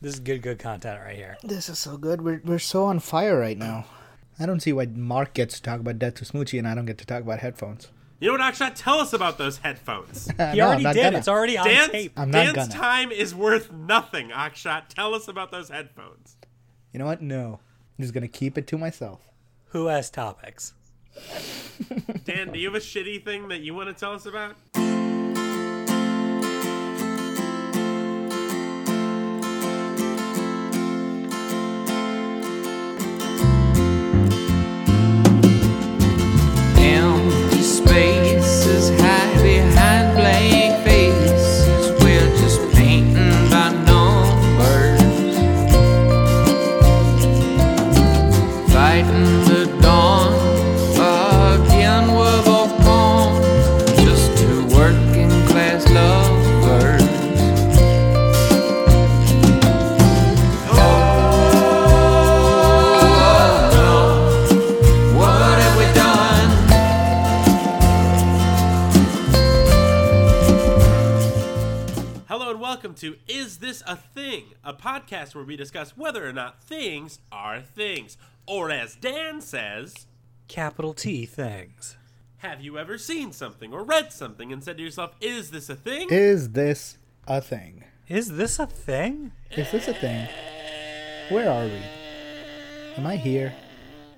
This is good, good content right here. This is so good. We're we're so on fire right now. I don't see why Mark gets to talk about Death to Smoochy and I don't get to talk about headphones. You know what, Akshat? Tell us about those headphones. He No, already did. gonna. It's already on Dan's, tape. I'm not Dan's gonna. time is worth nothing, Akshat. Tell us about those headphones. You know what? No. I'm just gonna keep it to myself. Who has topics? Dan, do you have a shitty thing that you want to tell us about? This a Thing? A podcast where we discuss whether or not things are things. Or as Dan says, Capital T things. have you ever seen something or read something and said to yourself, Is this a thing? Is this a thing? Is this a thing? Is this a thing? Where are we? Am I here?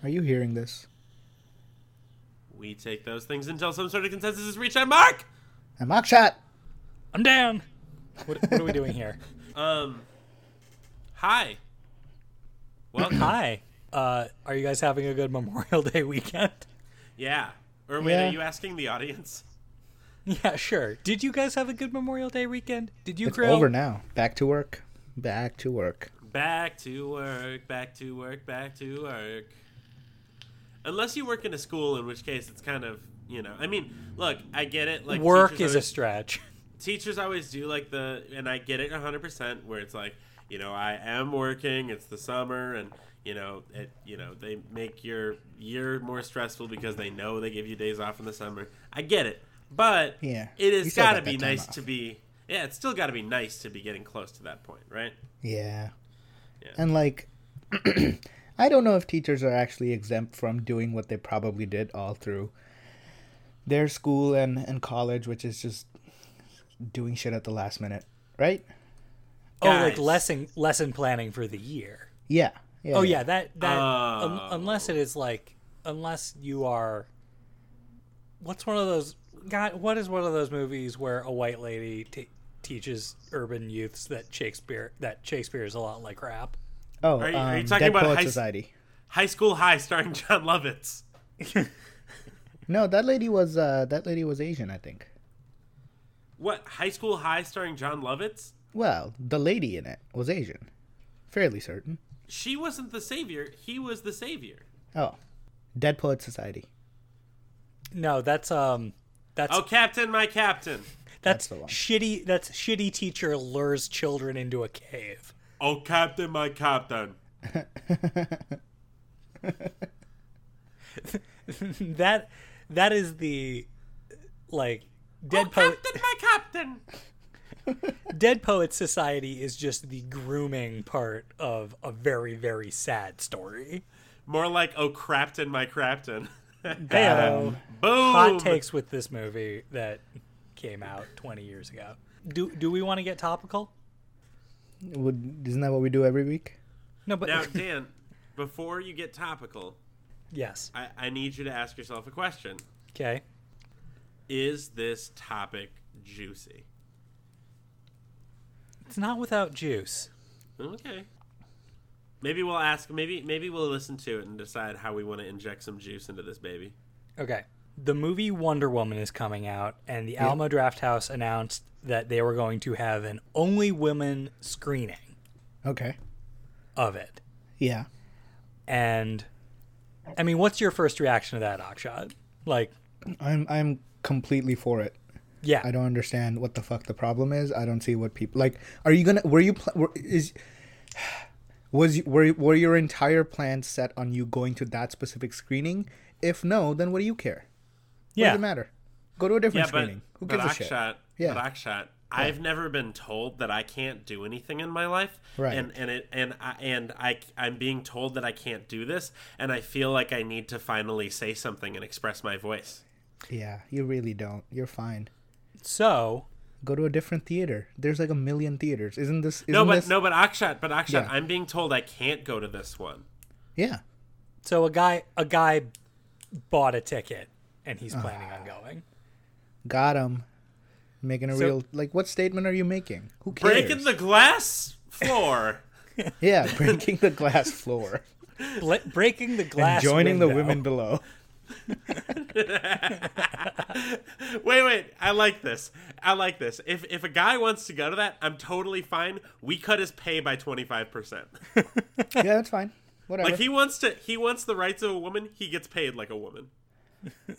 Are you hearing this? We take those things until some sort of consensus is reached. I'm Mark! I'm Akshat. I'm down. What, what are we doing here? Um, hi. Welcome. Hi. Uh, are you guys having a good Memorial Day weekend? Yeah. Or wait, Yeah. are you asking the audience? Yeah, sure. Did you guys have a good Memorial Day weekend? Did you It's grill? over now. Back to work. Back to work. Back to work, back to work, back to work. Unless you work in a school, in which case it's kind of, you know, I mean, look, I get it. Like Work teachers is a stretch. Teachers always do like the, and I get it 100%, where it's like, you know, I am working, it's the summer, and, you know, it, you know, they make your year more stressful because they know they give you days off in the summer. I get it. But Yeah, it has got to be nice off. to be, yeah, it's still got to be nice to be getting close to that point, right? Yeah. Yeah. And like, I don't know if teachers are actually exempt from doing what they probably did all through their school and, and college, which is just doing shit at the last minute, right? Oh, like lesson lesson planning for the year. Yeah. yeah Oh yeah, that that un- Oh. unless it is like unless you are what's one of those God, what is one of those movies where a white lady t- teaches urban youths that Shakespeare that Shakespeare is a lot like rap? Oh, Are you- are you um, talking Dead about Poet high s- Society. High School High, starring Jon Lovitz. No, that lady was uh, that lady was Asian, I think. What High School High, starring Jon Lovitz? Well, the lady in it was Asian, fairly certain. She wasn't the savior; he was the savior. Oh, Dead Poet Society. No, that's um that's Oh, Captain, my Captain! that's, that's the one. shitty that's shitty teacher lures children into a cave. Oh, Captain, my Captain! that that is the like dead oh, poet Captain, my Dead Poets Society is just the grooming part of a very, very sad story. More like Oh, Crapton, my Crapton. Heyo. Boom! Hot takes with this movie that came out 20 years ago. Do do we want to get topical? Would, isn't that what we do every week? No, but Now, Dan, before you get topical, yes. I, I need you to ask yourself a question: Okay. Is this topic juicy? It's not without juice. Okay. Maybe we'll ask. Maybe maybe we'll listen to it and decide how we want to inject some juice into this baby. Okay. The movie Wonder Woman is coming out, and the Alamo Drafthouse announced that they were going to have an only women screening Okay. of it. Yeah. And I mean, what's your first reaction to that, Akshat? Like, I'm I'm completely for it. Yeah, I don't understand what the fuck the problem is. I don't see what people like. Are you gonna? Were you? Pl- were, is was you- were were your entire plan set on you going to that specific screening? If no, then what do you care? What yeah. does it matter? Go to a different Yeah, but, screening. Who but gives a shit? Yeah. but Akshat, I've never been told that I can't do anything in my life, Right. And and it and I and I I'm being told that I can't do this, and I feel like I need to finally say something and express my voice. Yeah, you really don't. You're fine. So Go to a different theater. There's like a million theaters. Isn't this? Isn't no, but this... no, but Akshat, but Akshat, Yeah. I'm being told I can't go to this one. Yeah. so a guy a guy bought a ticket and he's planning on going. Got him. Making a So- real like. What statement are you making? Who cares? Breaking the glass floor. yeah, breaking the glass floor Bla- breaking the glass and joining the women below. Wait, wait. I like this. I like this. If if a guy wants to go to that, I'm totally fine. We cut his pay by 25%. Yeah, that's fine. Whatever. Like he wants to he wants the rights of a woman, he gets paid like a woman.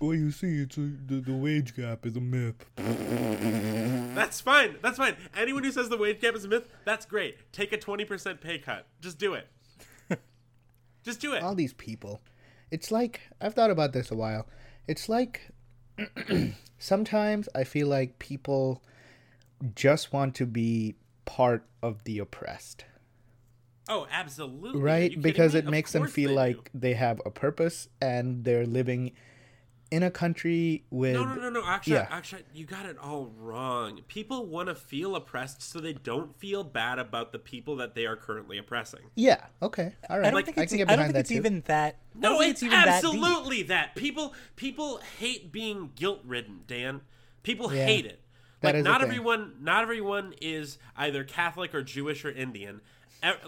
well, you see, it's a, the, the wage gap is a myth. That's fine. That's fine. Anyone who says the wage gap is a myth, that's great. Take a 20% pay cut. Just do it. Just do it. all these people. It's like I've thought about this a while. It's like sometimes I feel like people just want to be part of the oppressed, Oh, absolutely. Right? Because it makes them feel like do. they have a purpose and they're living in a country with No, no, no, no. Actually, Yeah. actually, you got it all wrong. People want to feel oppressed so they don't feel bad about the people that they are currently oppressing. Yeah, okay. All right. I don't Like, think I it's, can get I don't think it's too. even that. No, think it's even that absolutely that. People people hate being guilt-ridden, Dan. People Yeah, hate it. Like not everyone not everyone is either Catholic or Jewish or Indian.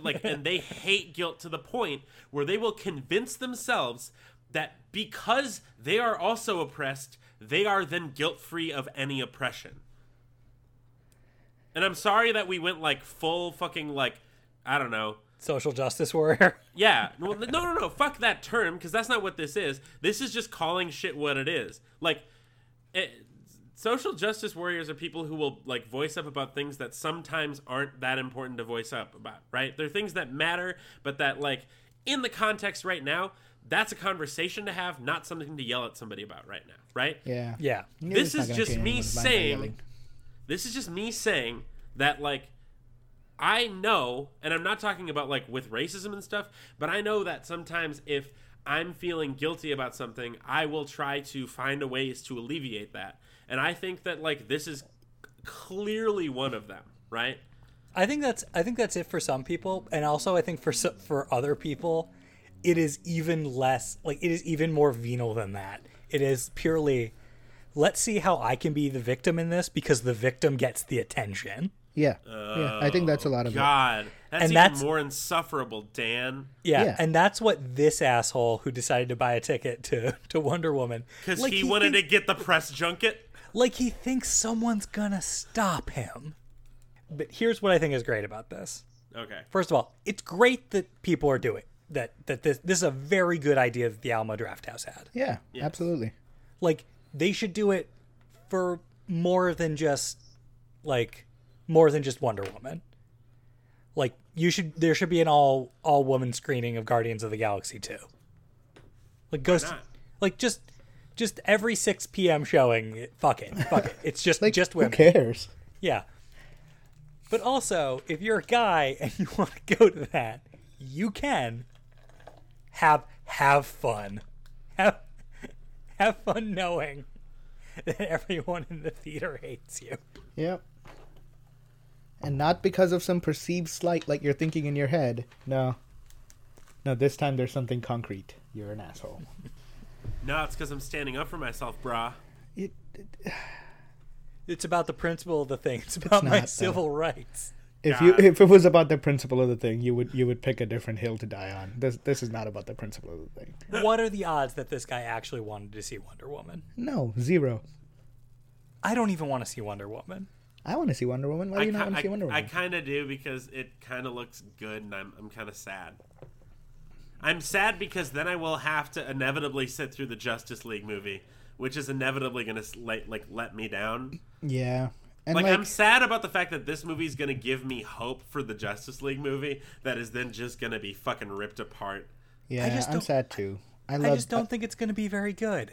Like and they hate guilt to the point where they will convince themselves that because they are also oppressed, they are then guilt-free of any oppression. And I'm sorry that we went like full fucking like I don't know, Social justice warrior. yeah. Well, no, no, no. Fuck that term because that's not what this is. This is just calling shit what it is. Like, it, social justice warriors are people who will like voice up about things that sometimes aren't that important to voice up about. Right? They're things that matter, but that like in the context right now, that's a conversation to have, not something to yell at somebody about right now. Right? Yeah. Yeah. Yeah, This is just me anyone's mind by saying- This is just me saying that like I know, and I'm not talking about like with racism and stuff, but I know that sometimes if I'm feeling guilty about something, I will try to find a ways to alleviate that. And I think that like this is clearly one of them, right? I think that's I think that's it for some people, and also I think for for other people, it is even less like it is even more venal than that. It is purely, let's see how I can be the victim in this because the victim gets the attention. Yeah. yeah. I think that's a lot of it. God, that's And even that's- more insufferable, Dan. Yeah, Yeah. and that's what this asshole who decided to buy a ticket to to Wonder Woman Because like he, wanted thinks, to get the press junket. like he thinks someone's gonna stop him. But here's what I think is great about this. Okay. First of all, it's great that people are doing that. That this this is a very good idea that the Alamo Drafthouse had. Yeah, absolutely. Like they should do it for more than just like more than just Wonder Woman. Like you should there should be an all all woman screening of Guardians of the Galaxy too. Like ghost like just just every 6 p.m. showing. Fuck it. Fuck it. It's just Like, just who women. cares? Yeah. But also, if you're a guy and you want to go to that, you can have have fun. Have have fun knowing that everyone in the theater hates you. Yep. And not because of some perceived slight like you're thinking in your head. No. No, this time there's something concrete. You're an asshole. No, it's because I'm standing up for myself, brah. It, It's about the principle of the thing. It's about not, my though. civil rights. If you if it was about the principle of the thing, you would you would pick a different hill to die on. This this is not about the principle of the thing. What are the odds that this guy actually wanted to see Wonder Woman? No, zero. I don't even want to see Wonder Woman. I want to see Wonder Woman. Why do you not want to see Wonder I kind of do because it kind of looks good, and I'm I'm kind of sad. I'm sad because then I will have to inevitably sit through the Justice League movie, which is inevitably going to like like let me down. yeah. And Like, like, I'm sad about the fact that this movie is going to give me hope for the Justice League movie that is then just going to be fucking ripped apart. yeah, just I'm sad too. I I love just don't think it's going to be very good.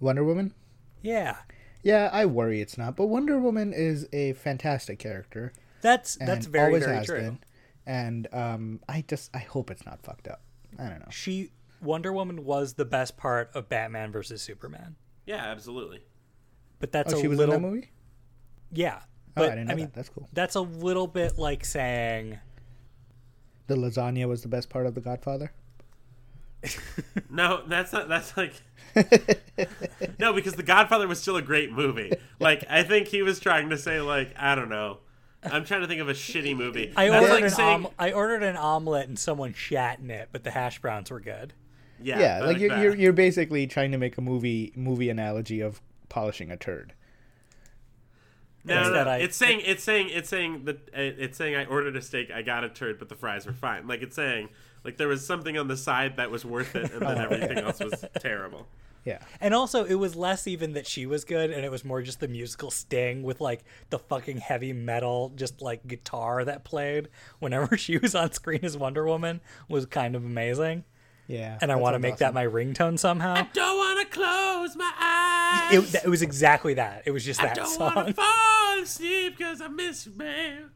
Wonder Woman. Yeah. Yeah, I worry it's not. But Wonder Woman is a fantastic character. That's And that's very always very has true. been. And um, I just I hope it's not fucked up. I don't know. She Wonder Woman was the best part of Batman versus Superman. Yeah, absolutely. But that's Oh, a she was little in that movie. Yeah. Oh, But I didn't know mean that. That's cool. that's a little bit like saying The lasagna was the best part of The Godfather. No, that's not. That's like no, because The Godfather was still a great movie. Like I think he was trying to say like I don't know. I'm trying to think of a shitty movie. I That's ordered like an saying, om- I ordered an omelet and someone shat in it, but the hash browns were good. yeah, Yeah, like you're, you're you're basically trying to make a movie movie analogy of polishing a turd. No, no, Instead no. I- It's saying it's saying it's saying that uh, it's saying I ordered a steak, I got a turd, but the fries were fine. Like it's saying like there was something on the side that was worth it, and then Oh, everything else was terrible. Yeah. And also, it was less even that she was good, and it was more just the musical sting with like the fucking heavy metal, just like guitar that played whenever she was on screen as Wonder Woman was kind of amazing. Yeah. And I want to sounds make that awesome. my ringtone somehow. I don't want to close my eyes. It, it was exactly that. It was just that song. I that don't want to fall asleep because I miss you, man.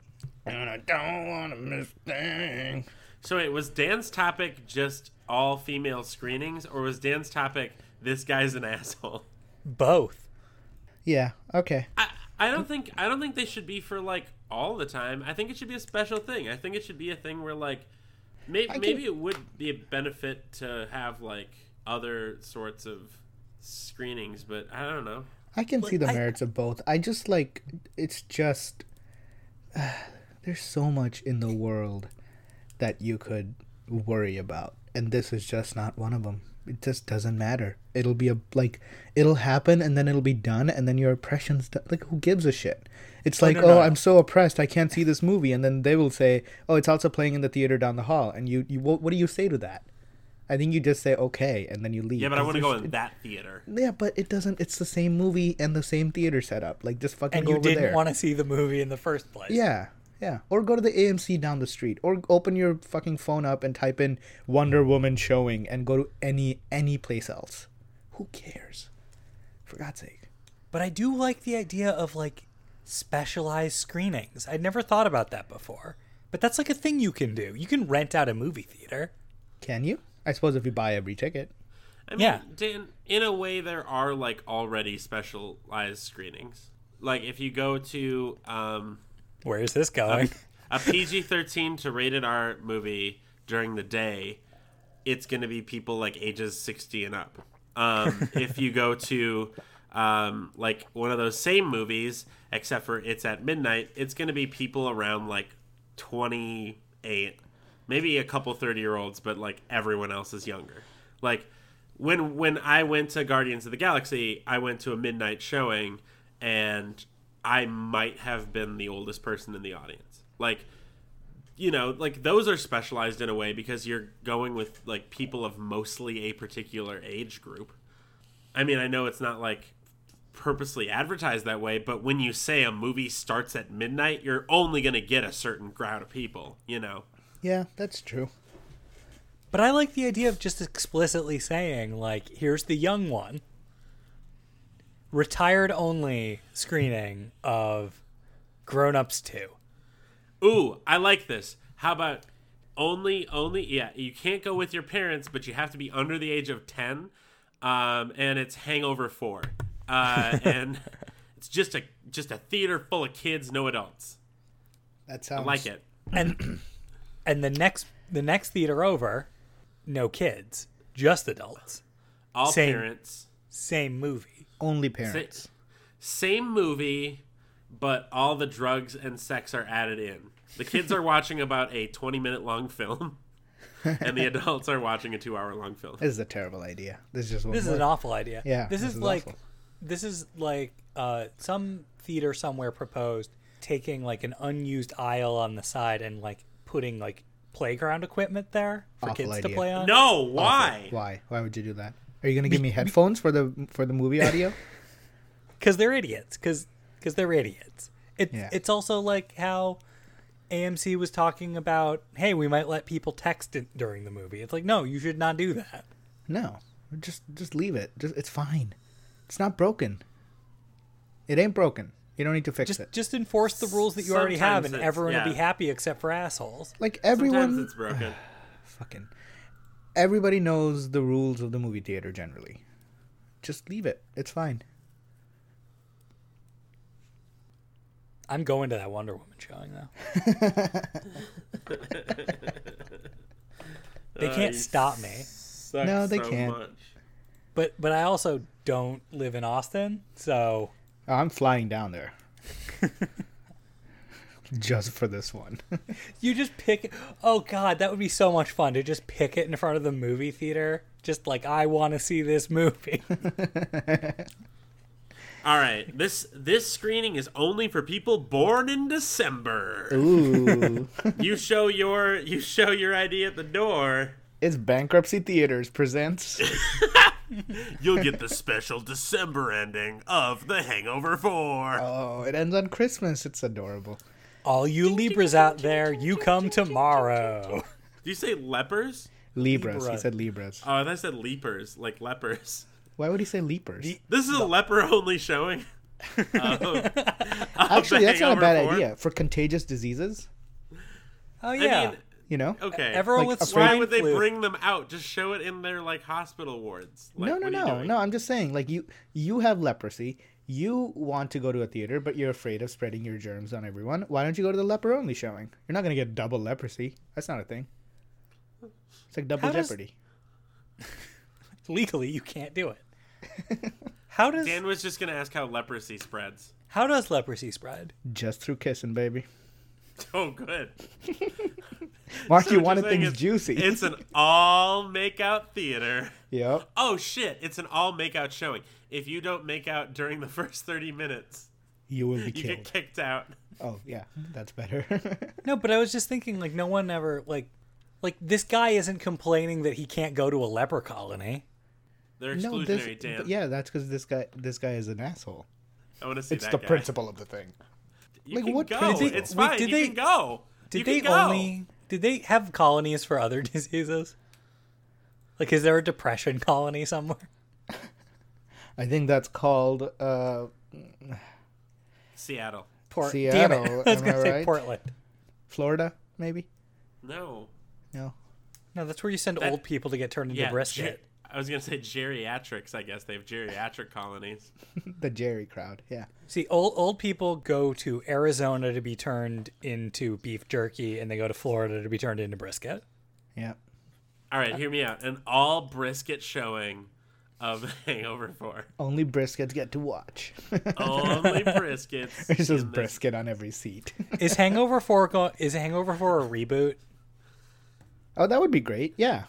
And I don't want to miss thing. So wait, was Dan's topic just all female screenings, or was Dan's topic this guy's an asshole? Both. Yeah. Okay. I, I don't think I don't think they should be for like all the time. I think it should be a special thing. I think it should be a thing where like maybe can- maybe it would be a benefit to have like other sorts of screenings, but I don't know. I can see the I- merits of both. I just like it's just there's so much in the world that you could worry about, and this is just not one of them. It just doesn't matter. It'll be a like it'll happen, and then it'll be done, and then your oppression's done. Like who gives a shit? It's oh, like, no, oh, no. I'm so oppressed, I can't see this movie, and then they will say, oh, it's also playing in the theater down the hall, and you, you, what, what do you say to that? I think you just say okay, and then you leave. Yeah, but I want to go there's- in that theater. yeah, but it doesn't. It's the same movie and the same theater setup. Like just fucking And go you didn't want to see the movie in the first place. Yeah, yeah. Or go to the AMC down the street, or open your fucking phone up and type in Wonder Woman showing, and go to any any place else. Who cares? For God's sake. But I do like the idea of like specialized screenings. I'd never thought about that before. But that's like a thing you can do. You can rent out a movie theater. Can you? I suppose if you buy every ticket. I mean, Yeah. Dan, in a way, there are like already specialized screenings. Like if you go to um, Where is this going? a PG 13 to rated R movie during the day, it's going to be people like ages 60 and up. Um, if you go to um, like one of those same movies, except for it's at midnight, it's going to be people around like 28, maybe a couple 30 year olds, but like everyone else is younger. Like when when I went to Guardians of the Galaxy, I went to a midnight showing and I might have been the oldest person in the audience. Like you know, like those are specialized in a way because you're going with like people of mostly a particular age group. I mean, I know it's not like purposely advertised that way, but when you say a movie starts at midnight, you're only going to get a certain crowd of people, you know. Yeah, that's true. But I like the idea of just explicitly saying, like, here's the young one. Retired only screening of Grown Ups 2. Ooh, I like this. How about only only yeah, you can't go with your parents, but you have to be under the age of 10. Um, and it's Hangover 4. Uh, and it's just a just a theater full of kids, no adults. That I like it. And and the next the next theater over, no kids, just adults. All Same. parents. Same movie. Only Sa- parents. same movie, but all the drugs and sex are added in. The kids are watching about a 20 minute long film, and the adults are watching a two hour long film. This is a terrible idea. This is just This is an awful idea. Yeah, This, this is, is like awful. This is like uh some theater somewhere proposed taking like an unused aisle on the side and like putting like playground equipment there for Awful kids to play on. No, why? Why? Why would you do that? Are you gonna give me headphones for the for the movie audio? because they're idiots. Because they're idiots. It, Yeah. It's also like how AMC was talking about, hey, we might let people text it during the movie. It's like, no, you should not do that. No, just just leave it. Just it's fine. It's not broken. It ain't broken. You don't need to fix Just it. just enforce the rules that you already have, and it's- everyone will be happy except for assholes. Like everyone, Sometimes everyone, it's broken. fucking, everybody knows the rules of the movie theater generally. Just leave it. It's fine. I'm going to that Wonder Woman showing though. They Uh, can't you stop me. No, they so can't. much. But but I also don't live in Austin, so I'm flying down there. Just for this one. you just pick. it. Oh God, that would be so much fun to just pick it in front of the movie theater. Just like I want to see this movie. All right, this this screening is only for people born in December. Ooh. you show your you show your ID at the door. It's Bankruptcy Theaters presents. You'll get the special December ending of The Hangover 4. Oh, it ends on Christmas. It's adorable. All you Libras out there, you come tomorrow. Do you say lepers? Libras. He said Libras. Oh, I thought I said leapers, like lepers. Why would he say leapers? This is a leper only showing. of- of Actually, that's not a bad 4. idea for contagious diseases. Oh yeah. I mean, You know. okay. Everyone Like with a Why would they flu. bring them out? Just show it in their like hospital wards. Like, no, no, what are you no, no. I'm just saying, like you, you have leprosy. You want to go to a theater, but you're afraid of spreading your germs on everyone. Why don't you go to the leper only showing? You're not gonna get double leprosy. That's not a thing. It's like double How does- jeopardy. Legally, you can't do it. How does Dan was just gonna ask how leprosy spreads. how does leprosy spread? Just through kissing, baby. Oh, good. Mark, So you wanted things is juicy. It's an all make out theater. yep. Oh shit! It's an all make out showing. If you don't make out during the first thirty minutes, You will be you killed. get kicked out. Oh yeah, that's better. No, but I was just thinking, like, no one ever like, like this guy isn't complaining that he can't go to a leper colony. They're no, exclusionary, this, Dan. but yeah, that's because this guy, this guy is an asshole. I want to see It's that the guy. principle of the thing. You Like, can what go. principle? It's Wait, fine. did you they- can go. Did you they can go. only did they have colonies for other diseases? Like, is there a depression colony somewhere? I think that's called. uh Seattle? Port, Seattle, damn it. I was am gonna say right? Portland. Florida, maybe. No. No. No, that's where you send That- old people to get turned into Yeah. brisket. Ge- I was gonna say geriatrics. I guess they have geriatric colonies. the Jerry crowd. Yeah. See, old old people go to Arizona to be turned into beef jerky, and they go to Florida to be turned into brisket. Yeah. All right, hear me out. An all brisket showing of Hangover Four. Only briskets get to watch. Only briskets. There's just in this- brisket on every seat. Is Hangover Four go- is Hangover Four a reboot? oh, that would be great. Yeah.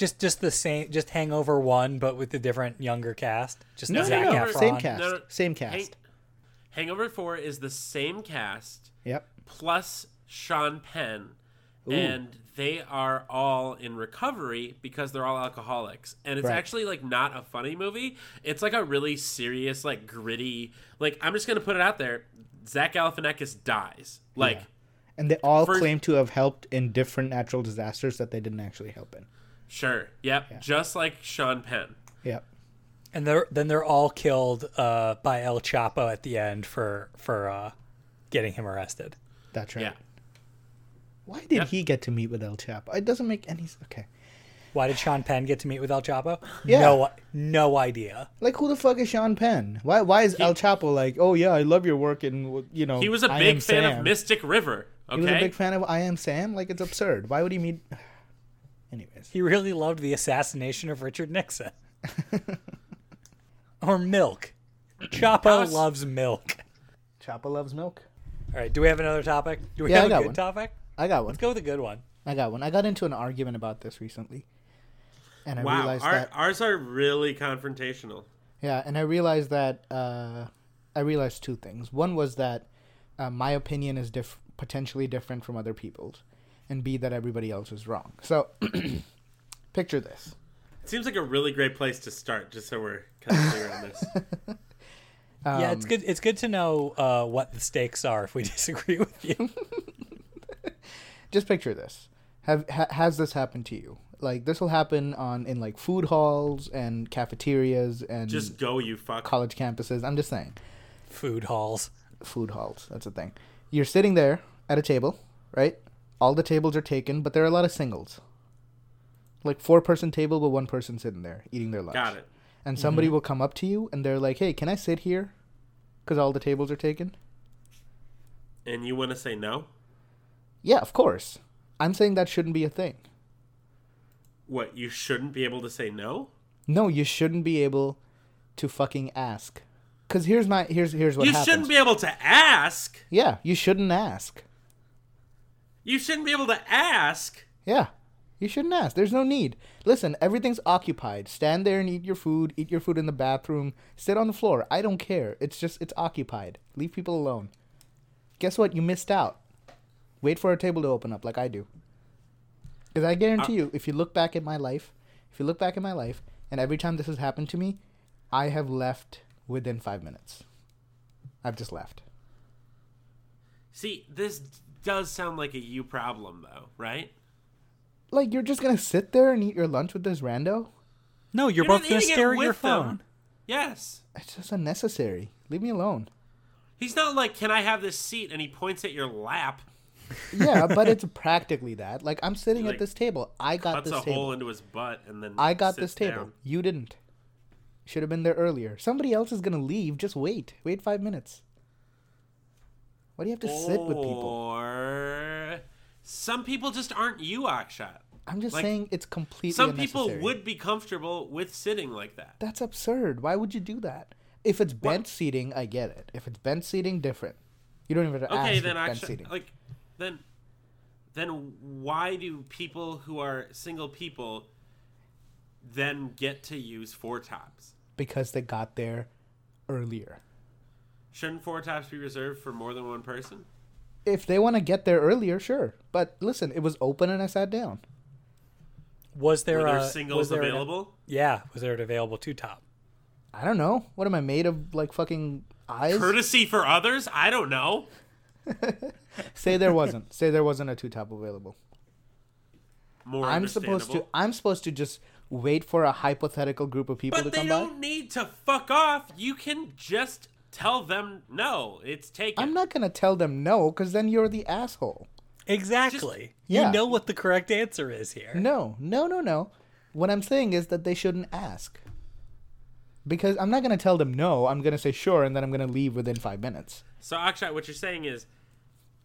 Just just the same, just Hangover One, but with a different younger cast. Just No, Zac no, no. Efron. Same cast. No, no. Same Hang- cast. Hangover Four is the same cast Yep. plus Sean Penn, Ooh. and they are all in recovery because they're all alcoholics. And it's Right. actually like not a funny movie. It's like a really serious, like gritty. Like I'm just gonna put it out there. Zach Galifianakis dies. Like. Yeah. And they all First- claim to have helped in different natural disasters that they didn't actually help in. Sure. Yep. Just like Sean Penn. Yep. and they're then they're all killed uh, by El Chapo at the end for for uh, getting him arrested. That's right. Yeah. Why did Yep. he get to meet with El Chapo? It doesn't make any. s- Okay. Why did Sean Penn get to meet with El Chapo? Yeah. No, no idea. Like who the fuck is Sean Penn? Why? Why is El Chapo like? Oh yeah, I love your work and you know. He was a I big fan Sam. of Mystic River. Okay. He was a big fan of I Am Sam. Like it's absurd. Why would he meet? Anyways, He really loved the assassination of Richard Nixon. or milk. Chapo was- loves milk. Chapo loves milk. All right, do we have another topic? Do we Yeah, I have a good one. topic? I got one. Let's go with a good one. I got one. I got into an argument about this recently, and I Wow. realized Our, that ours are really confrontational. yeah, and I realized that uh, I realized two things. One was that uh, my opinion is diff- potentially different from other people's, and B that everybody else is wrong. So, picture this. It seems like a really great place to start, just so we're kind of clear on this. yeah, Um, it's good. It's good to know uh, what the stakes are if we disagree with you. just picture this. Have ha, has this happened to you? Like this will happen on in like food halls and cafeterias and Just go, you fuck. college campuses. I'm just saying. Food halls. food halls. That's the thing. You're sitting there at a table, right? All the tables are taken, but there are a lot of singles. Like four person table, but one person sitting there eating their lunch. Got it. And somebody mm-hmm. will come up to you and they're like, "Hey, can I sit here?" Because all the tables are taken. And you want to say no? Yeah, of course. I'm saying that shouldn't be a thing. What, you shouldn't be able to say no? No, you shouldn't be able to fucking ask. Cause here's my here's here's what you happens. shouldn't be able to ask. yeah, you shouldn't ask. You shouldn't be able to ask. Yeah. You shouldn't ask. There's no need. Listen, everything's occupied. Stand there and eat your food. Eat your food in the bathroom. Sit on the floor. I don't care. It's just, it's occupied. Leave people alone. Guess what? You missed out. Wait for a table to open up like I do. Because I guarantee uh, you, if you look back at my life, if you look back at my life, and every time this has happened to me, I have left within five minutes. I've just left. See, this does sound like a you problem, though, right? Like, you're just going to sit there and eat your lunch with this rando? No, you're, You're both going to eating it stare at your with them. phone. Yes. It's just unnecessary. Leave me alone. He's not like, can I have this seat? And he points at your lap, yeah, but it's practically that. Like I'm sitting Like, at this table. I got cuts this a table. hole into his butt, and then I got sits this table. down. You didn't. Should have been there earlier. Somebody else is gonna leave. Just wait. Wait five minutes. Why do you have to sit with people? Some people just aren't you, Akshat. I'm just like, saying it's completely. Some people would be comfortable with sitting like that. That's absurd. Why would you do that? If it's bench seating, I get it. If it's bench seating, different. You don't even have to Okay, ask then bench actually, seating. like, then, then why do people who are single people then get to use four tops? because they got there earlier. Shouldn't four tops be reserved for more than one person? If they want to get there earlier, sure. But listen, it was open and I sat down. Was there, Were there a, singles was there an- available? yeah, was there an available two top? I don't know. What am I made of? Like fucking eyes? Courtesy for others? I don't know. Say there wasn't. Say there wasn't a two top available. More I'm supposed to. I'm supposed to just wait for a hypothetical group of people But to they come by. don't need to fuck off. You can just tell them no. It's taken. I'm not gonna tell them no, because then you're the asshole. Exactly. Yeah. You know what the correct answer is here. No, no, no, no. What I'm saying is that they shouldn't ask. Because I'm not gonna tell them no. I'm gonna say sure, and then I'm gonna leave within five minutes. So Akshat, what you're saying is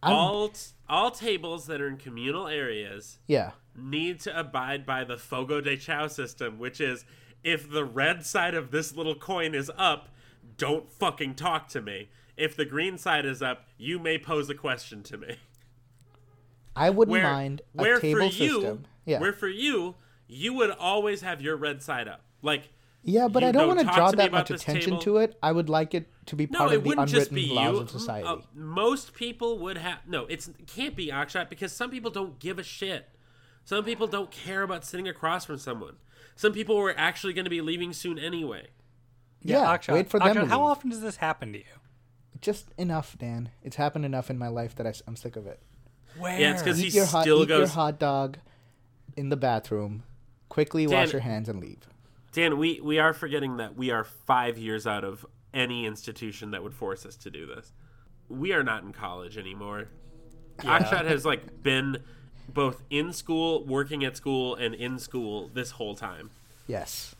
I'm- all t- all tables that are in communal areas Yeah. need to abide by the Fogo de Chao system, which is if the red side of this little coin is up, don't fucking talk to me. If the green side is up, you may pose a question to me. I wouldn't Where, mind a where table for you, system. Yeah. where for you, you would always have your red side up. Like yeah, but I don't want to draw that much attention table. to it. I would like it to be No, part it of the wouldn't just unwritten be laws you. of society. Uh, most people would have no. It's it can't be Akshat because some people don't give a shit. Some people don't care about sitting across from someone. Some people were actually going to be leaving soon anyway. Yeah, Akshat, wait for them Akshat, to how leave. often does this happen to you? Just enough, Dan. It's happened enough in my life that I, am sick of it. Where? Yeah, it's 'cause he Eat your hot, still eat your goes. hot dog in the bathroom. Quickly Dan- wash your hands and leave. Dan, we we are forgetting that we are five years out of any institution that would force us to do this. We are not in college anymore. Akshat has like been both in school, working at school, and in school this whole time. Yes.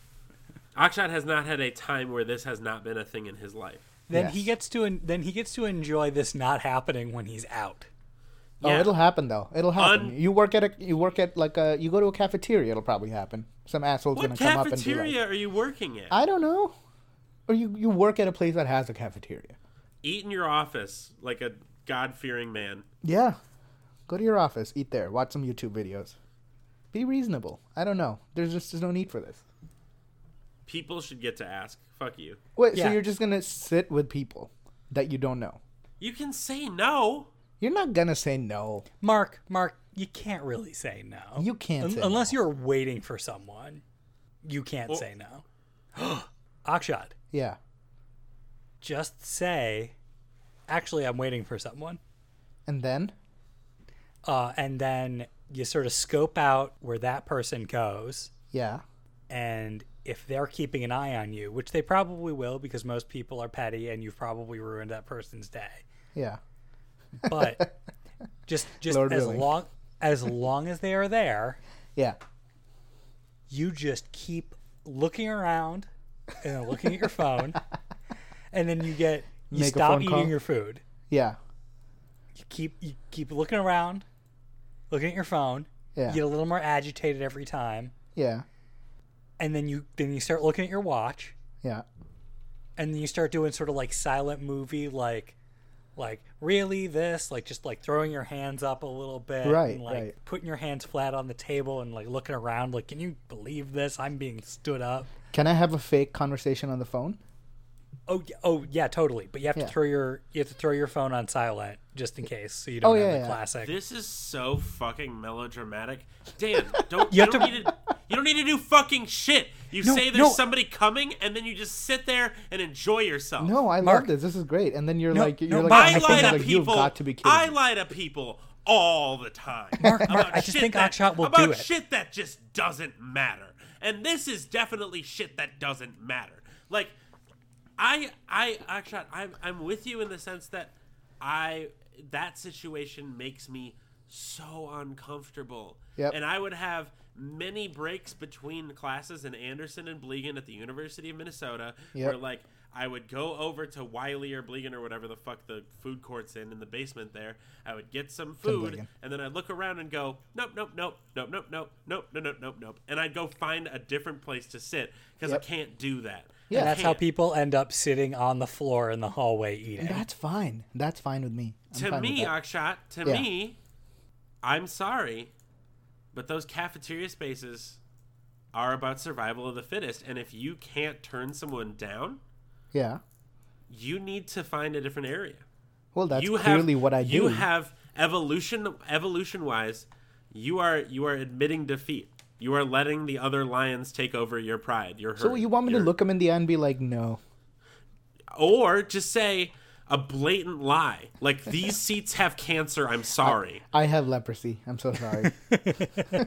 Akshat has not had a time where this has not been a thing in his life. then he gets to en- then he gets to enjoy this not happening when he's out. Oh, Yeah. it'll happen though. It'll happen. Un- you work at a you work at like a you go to a cafeteria. It'll probably happen. Some asshole's What gonna come up and be cafeteria are you working at? I don't know. Or you you work at a place that has a cafeteria. Eat in your office like a God fearing man. Yeah. Go to your office, eat there, watch some YouTube videos. Be reasonable. I don't know. There's just there's no need for this. People should get to ask. Fuck you. Wait, so you're just gonna sit with people that you don't know? You can say no. You're not gonna say no. Mark, Mark, you can't really say no. You can't Un- say unless no. you're waiting for someone. You can't Well- say no. Akshat, Yeah. just say, actually, I'm waiting for someone. And then Uh, and then you sort of scope out where that person goes. yeah. And if they're keeping an eye on you, which they probably will because most people are petty and you've probably ruined that person's day. Yeah. But just just Lord as willing. long as long as they are there, Yeah. you just keep looking around and looking at your phone, and then you get you Make stop eating call? your food. Yeah. You keep you keep looking around, looking at your phone. Yeah. You get a little more agitated every time, Yeah. And then you then you start looking at your watch, Yeah. and then you start doing sort of like silent movie like like really this like just like throwing your hands up a little bit Right, and like right. putting your hands flat on the table and like looking around like can you believe this i'm being stood up Can I have a fake conversation on the phone? Oh yeah, oh yeah totally but you have Yeah. to throw your you have to throw your phone on silent just in case so you don't Oh, have yeah, the yeah. classic This is so fucking melodramatic. Dan, don't You you, don't to- need to you don't need to do fucking shit. You No, say there's no. somebody coming and then you just sit there and enjoy yourself. No, I Mark. love this. This is great. And then you're No, like, you're no, like, Mark, I on the lie phone, to like, you've people. got to be kidding. I me. lie to people all the time. Mark, about I just shit think that, Akshat will about do it. shit that just doesn't matter. And this is definitely shit that doesn't matter. Like I I Akshat, I'm I'm with you in the sense that I that situation makes me so uncomfortable. Yep. And I would have many breaks between classes in Anderson and Blegen at the University of Minnesota Yep. where like I would go over to Willey or Blegen or whatever the fuck the food court's in in the basement there. I would get some food and then I'd look around and go, nope, nope, nope, nope, nope, nope, nope, nope, nope, nope, nope. And I'd go find a different place to sit because Yep. I can't do that. Yeah. And that's how people end up sitting on the floor in the hallway eating That's fine. That's fine with me. I'm to me. Akshat, to Yeah. me, I'm sorry, but those cafeteria spaces are about survival of the fittest. And if you can't turn someone down, yeah. you need to find a different area. Well, that's you clearly have, what I do. You have evolution, evolution wise, you are you are admitting defeat. You are letting the other lions take over your pride. Your so you want me to look him in the eye and be like, no. or just say a blatant lie, like these seats have cancer. I'm sorry. I have leprosy. I'm so sorry.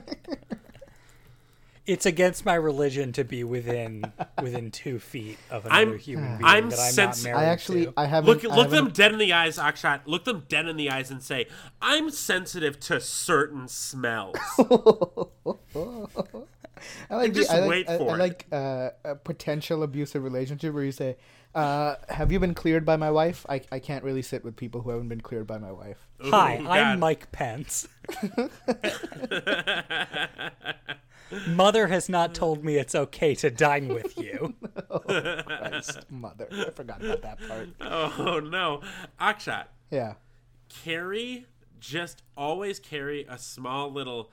it's against my religion to be within within two feet of another I'm- human being I'm that I'm sens- not I married actually, to. I haven't. Look, I look them haven't- dead in the eyes, Akshat. Look them dead in the eyes and say, "I'm sensitive to certain smells." I like just the, I like, wait I, for I it. like uh, a potential abusive relationship where you say, uh, "Have you been cleared by my wife?" I, I can't really sit with people who haven't been cleared by my wife. Hi, Ooh, I'm Mike Pence. Mother has not told me it's okay to dine with you. Christ, mother, I forgot about that part. Oh no, Akshat, Yeah, carry just always carry a small little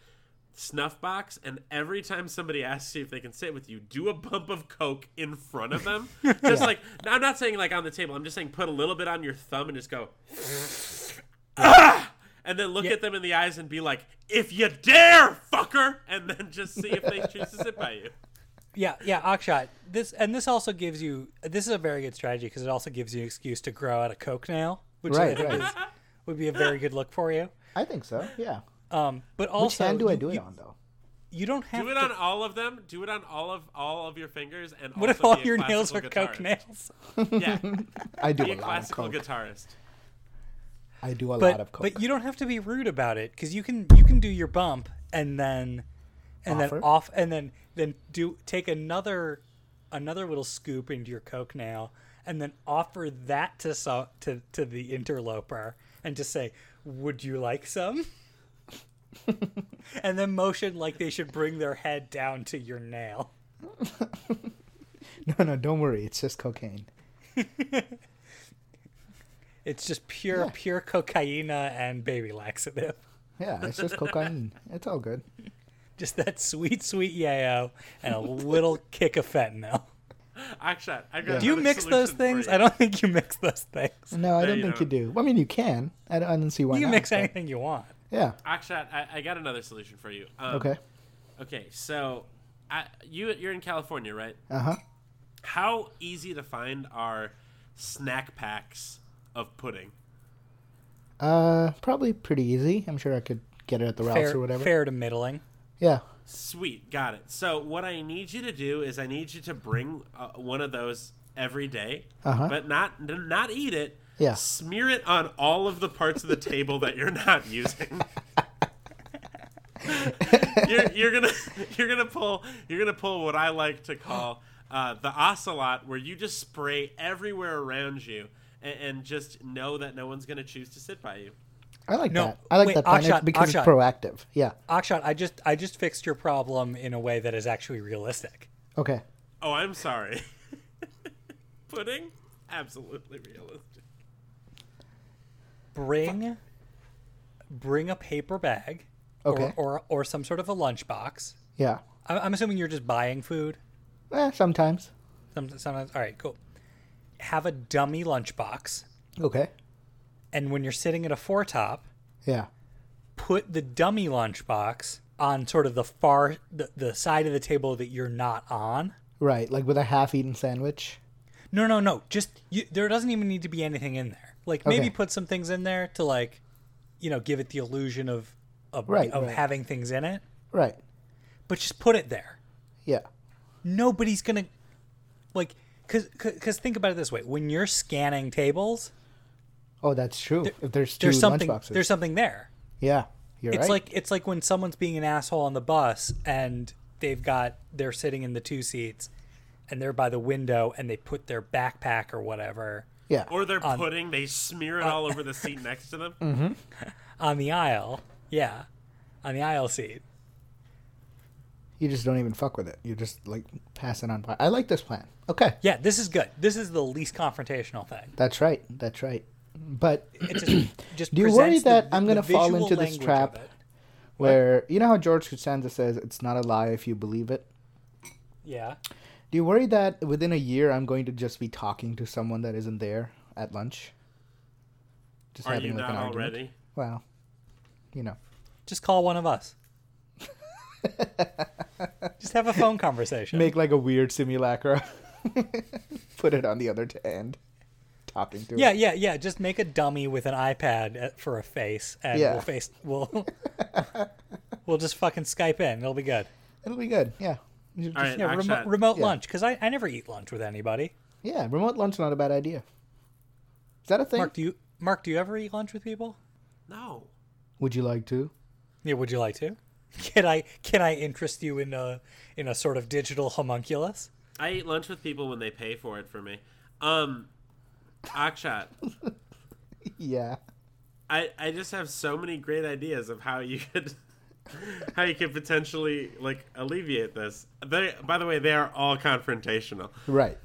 snuff box, and every time somebody asks you if they can sit with you, do a bump of coke in front of them. Just like I'm not saying like on the table. I'm just saying put a little bit on your thumb and just go. ah! And then look Yeah. at them in the eyes and be like, "If you dare, fucker!" And then just see if they choose to sit by you. Yeah, yeah, Akshat. This and this also gives you this is a very good strategy because it also gives you an excuse to grow out a coke nail, which I Right, think right. is, would be a very good look for you. I think so. Yeah. Um, but Which also, hand do I you- do it you, on though? You don't have Do it to. on all of them. Do it on all of all of your fingers. And what if all be a your nails are classical coke nails? Yeah, I do be a a lot of classical coke. guitarist. I do a lot of coke. but you don't have to be rude about it because you can you can do your bump and then and Offer? then off and then then do take another another little scoop into your coke nail and then offer that to so, to to the interloper and just say, "Would you like some?" and then motion like they should bring their head down to your nail. no, no, don't worry. It's just cocaine. It's just pure Yeah. pure cocaine and baby laxative. Yeah, it's just cocaine. It's all good. Just that sweet sweet yayo and a little kick of fentanyl. Actually, I got Do you mix those things? I don't think you mix those things. No, I No, don't you think don't. you do. I mean, you can. I don't, I don't see why You can not. mix but- anything you want. Yeah. Actually, I, I got another solution for you. Um, Okay. Okay, so I, you you're in California, right? Uh huh. How easy to find are snack packs of pudding? Uh, probably pretty easy. I'm sure I could get it at the Ralphs Fair, or whatever. fair to middling. Yeah. Sweet, got it. So what I need you to do is I need you to bring uh, one of those every day, Uh-huh. but not not eat it. Yeah. Smear it on all of the parts of the table that you're not using. you're, you're gonna you're gonna pull you're gonna pull what I like to call uh, the ocelot, where you just spray everywhere around you and, and just know that no one's gonna choose to sit by you. I like No, that. I like wait, that plan Akshat, because Akshat. it's proactive. Yeah. Akshat, I just I just fixed your problem in a way that is actually realistic. Okay. Oh, I'm sorry. Pudding, absolutely realistic. Bring bring a paper bag Okay. or, or or some sort of a lunchbox. Yeah. I'm, I'm assuming you're just buying food. Eh, sometimes. Some, sometimes, all right, cool. Have a dummy lunchbox, Okay. and when you're sitting at a four top, Yeah. put the dummy lunchbox on sort of the far the, the side of the table that you're not on. Right. Like with a half-eaten sandwich. No, no, no. Just you, there doesn't even need to be anything in there. Like maybe Okay. put some things in there to like, you know, give it the illusion of of, Right, of right. having things in it. Right. But just put it there. Yeah. Nobody's gonna like because because think about it this way: when you're scanning tables, Oh, that's true. if there's two there's something lunchboxes. there's something there. Yeah. You're It's right. like it's like when someone's being an asshole on the bus and they've got they're sitting in the two seats and they're by the window and they put their backpack or whatever yeah. Or their pudding, they smear it all over the seat next to them. Mm-hmm. on the aisle. Yeah. On the aisle seat. You just don't even fuck with it. You just like pass it on by. I like this plan. Okay. Yeah, this is good. This is the least confrontational thing. That's right. That's right. But It just just Do you worry presents the- that I'm gonna fall into this trap? it. where you know how George Costanza says it's not a lie if you believe it. Yeah. Do you worry that within a year I'm going to just be talking to someone that isn't there at lunch? Just Are you not argument? already? Well, you know. Just call one of us. just have a phone conversation. Make like a weird simulacra. Put it on the other end. Talking to yeah, it. yeah, yeah. Just make a dummy with an iPad for a face, and Yeah. we'll face we'll we'll just fucking Skype in. It'll be good. It'll be good. Yeah. Just- right, Yeah, Akshat, remote, remote Yeah. lunch because I, I never eat lunch with anybody. Yeah, remote lunch not a bad idea. Is that a thing? Mark, do you Mark, do you ever eat lunch with people? No. Would you like to? Yeah, would you like to? Can I can I interest you in a in a sort of digital homunculus? I eat lunch with people when they pay for it for me. Um, Akshat, Yeah. I, I just have so many great ideas of how you could how you could potentially like alleviate this. They, by the way, they are all confrontational. Right.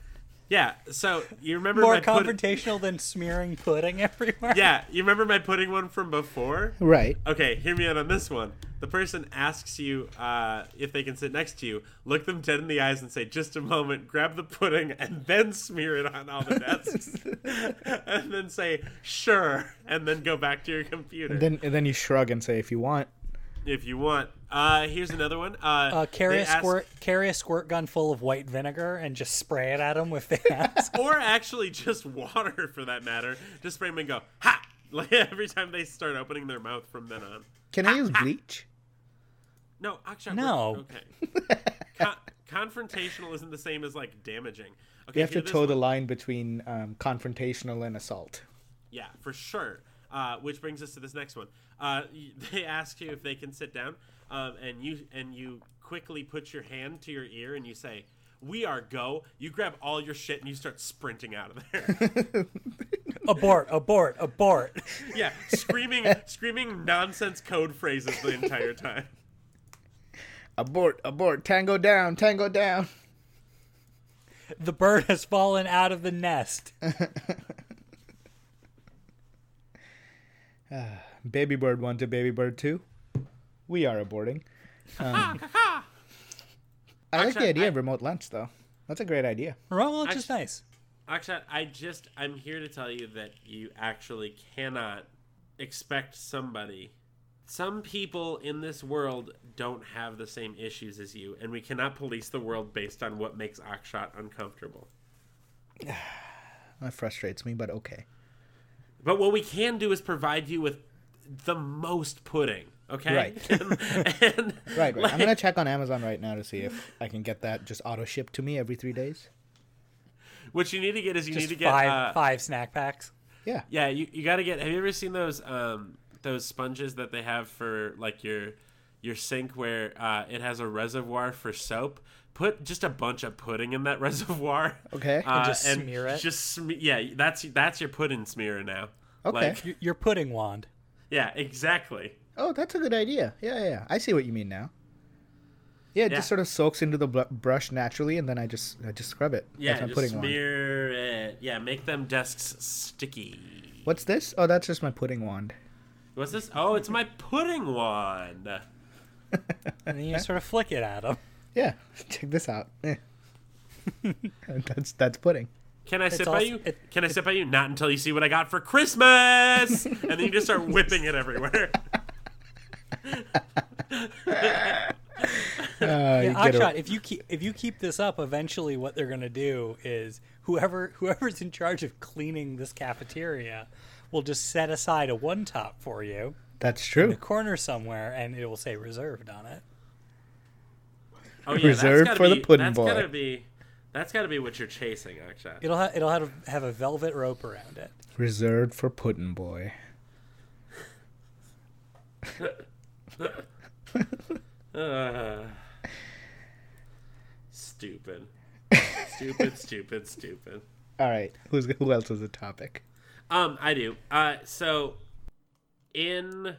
Yeah. So you remember More confrontational than smearing pudding everywhere. Yeah, you remember my pudding one from before? Right. Okay, hear me out on this one. The person asks you uh, if they can sit next to you. Look them dead in the eyes and say, "Just a moment." Grab the pudding and then smear it on all the desks, and then say, "Sure," and then go back to your computer Then and then you shrug and say if you want. If you want. Uh, here's another one. Uh, Uh, carry a ask- squirt carry a squirt gun full of white vinegar and just spray it at them with the ass. or actually just water for that matter. Just spray them and go ha. Like every time they start opening their mouth from then on. Can I use bleach? No, actually, No. Okay. Con- confrontational isn't the same as like damaging. Okay, You have to hear this toe the line between um, confrontational and assault. Yeah, for sure. Uh, which brings us to this next one. Uh, they ask you if they can sit down, um, and you and you quickly put your hand to your ear and you say, "We are go." You grab all your shit and you start sprinting out of there. abort! Abort! Abort! yeah, screaming, screaming nonsense code phrases the entire time. Abort, abort, tango down, tango down. The bird has fallen out of the nest. Baby bird one to baby bird two. We are aborting. Um, I like the idea I- of remote lunch though. That's a great idea. Remote lunch is nice. Akshat, I just I'm here to tell you that you actually cannot expect somebody. Some people in this world don't have the same issues as you, and we cannot police the world based on what makes Akshat uncomfortable. That frustrates me, but okay. But what we can do is provide you with the most pudding. Okay. Right. and, and, Right, right. like- I'm gonna check on Amazon right now to see if I can get that just auto shipped to me every three days. What you need to get is you Just need to get five uh, five snack packs. Yeah. Yeah, you, you got to get. Have you ever seen those um those sponges that they have for like your your sink where uh, it has a reservoir for soap? Put just a bunch of pudding in that reservoir. Okay. uh, just smear it? Just sm- yeah, that's that's your pudding smearer now. Okay. Like, Your pudding wand. yeah, exactly. Oh, that's a good idea. Yeah, yeah, yeah. I see what you mean now. Yeah, it Yeah. just sort of soaks into the bl- brush naturally, and then I just I just scrub it. Yeah, That's my just pudding wand. smear it. Yeah, make them desks sticky. What's this? Oh, that's just my pudding wand. What's this? Oh, it's my pudding wand. And then you sort of flick it at them. Yeah, check this out. Eh. that's that's pudding. Can I sit by you? it- Can I sit by you? Not until you see what I got for Christmas. and then you just start whipping it everywhere. Uh, you Yeah, Akshat, if you keep if you keep this up, eventually what they're gonna do is whoever whoever's in charge of cleaning this cafeteria will just set aside a one top for you that's true. in the corner somewhere, and it will say reserved on it. Oh yeah, Reserved that's gotta for the be, pudding that's boy. Gotta be, that's got to be what you're chasing, actually. It'll ha- it'll have have a velvet rope around it. Reserved for pudding boy. Uh, stupid, stupid, stupid, stupid. All right, who's who else is a topic? Um, I do. Uh, so in.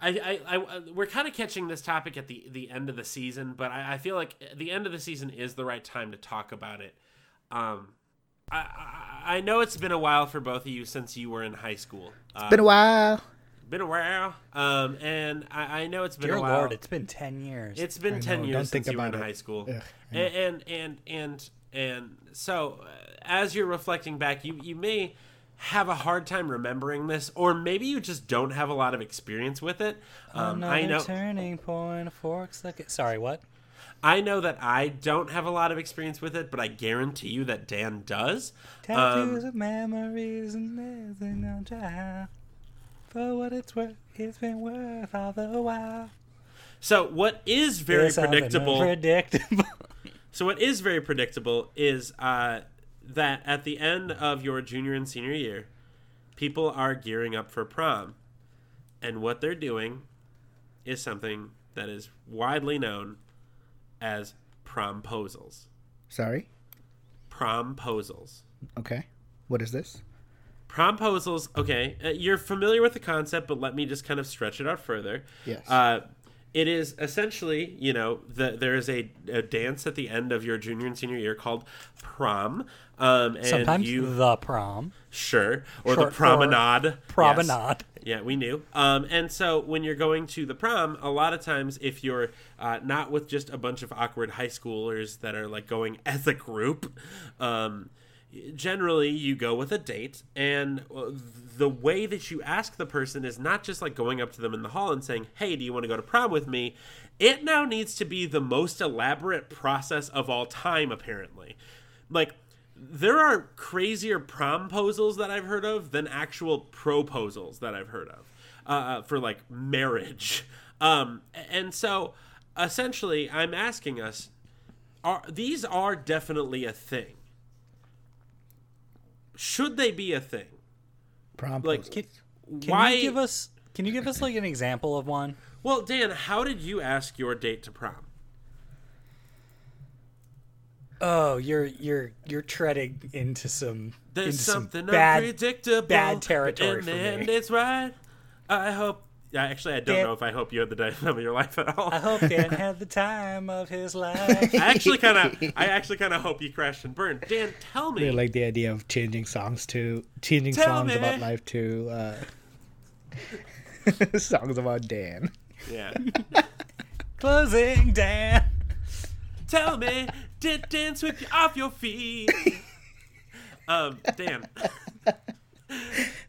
I, I, I, we're kind of catching this topic at the, the end of the season, but I, I feel like the end of the season is the right time to talk about it. Um, I, I, I know it's been a while for both of you since you were in high school. Uh, Been a while. been a while. Um, and I, I know it's been Dear a while. Lord, it's been ten years. It's been I ten know, years don't since think you were in it. high school, Ugh, and, and and and and so uh, as you're reflecting back, you you may have a hard time remembering this, or maybe you just don't have a lot of experience with it. Um, Another I know turning point, forks like. Sorry, what? I know that I don't have a lot of experience with it, but I guarantee you that Dan does. Tattoos Um, of memories and living on trial. For what it's worth, it's been worth all the while. so what is very It's predictable? Predictable. So what is very predictable is uh, that at the end of your junior and senior year, people are gearing up for prom, and what they're doing is something that is widely known as promposals. Sorry. Promposals. Okay. What is this? Promposals. Okay, uh, you're familiar with the concept, but let me just kind of stretch it out further. Yes. Uh, it is essentially, you know, the, there is a, a dance at the end of your junior and senior year called prom. Um, and Sometimes you the prom. sure or Short the for promenade. Yes. Promenade. Yeah, we knew. Um, and so when you're going to the prom, a lot of times if you're uh, not with just a bunch of awkward high schoolers that are like going as a group, um, generally you go with a date. And uh, the way that you ask the person is not just like going up to them in the hall and saying, "Hey, do you want to go to prom with me?" It now needs to be the most elaborate process of all time, apparently. Like there are crazier promposals that I've heard of than actual proposals that I've heard of uh, for like marriage. Um, and so essentially, I'm asking us: Are these are definitely a thing? Should they be a thing? Prom Like. Can, can why? you give us? Can you give us like an example of one? well, Dan, how did you ask your date to prom? Oh, you're you're you're treading into some There's into some bad. unpredictable, bad territory and, for and me. it's right. I hope. Yeah, actually, I don't Dan- know if I hope you had the time of your life at all. I hope Dan had the time of his life. I actually kind of, I actually kind of hope you crashed and burned. Dan, tell me. They like the idea of changing songs to changing Tell songs me. about life to uh, songs about Dan. yeah. Closing Dan. Tell me, did Dan sweep you off your feet? um, Dan,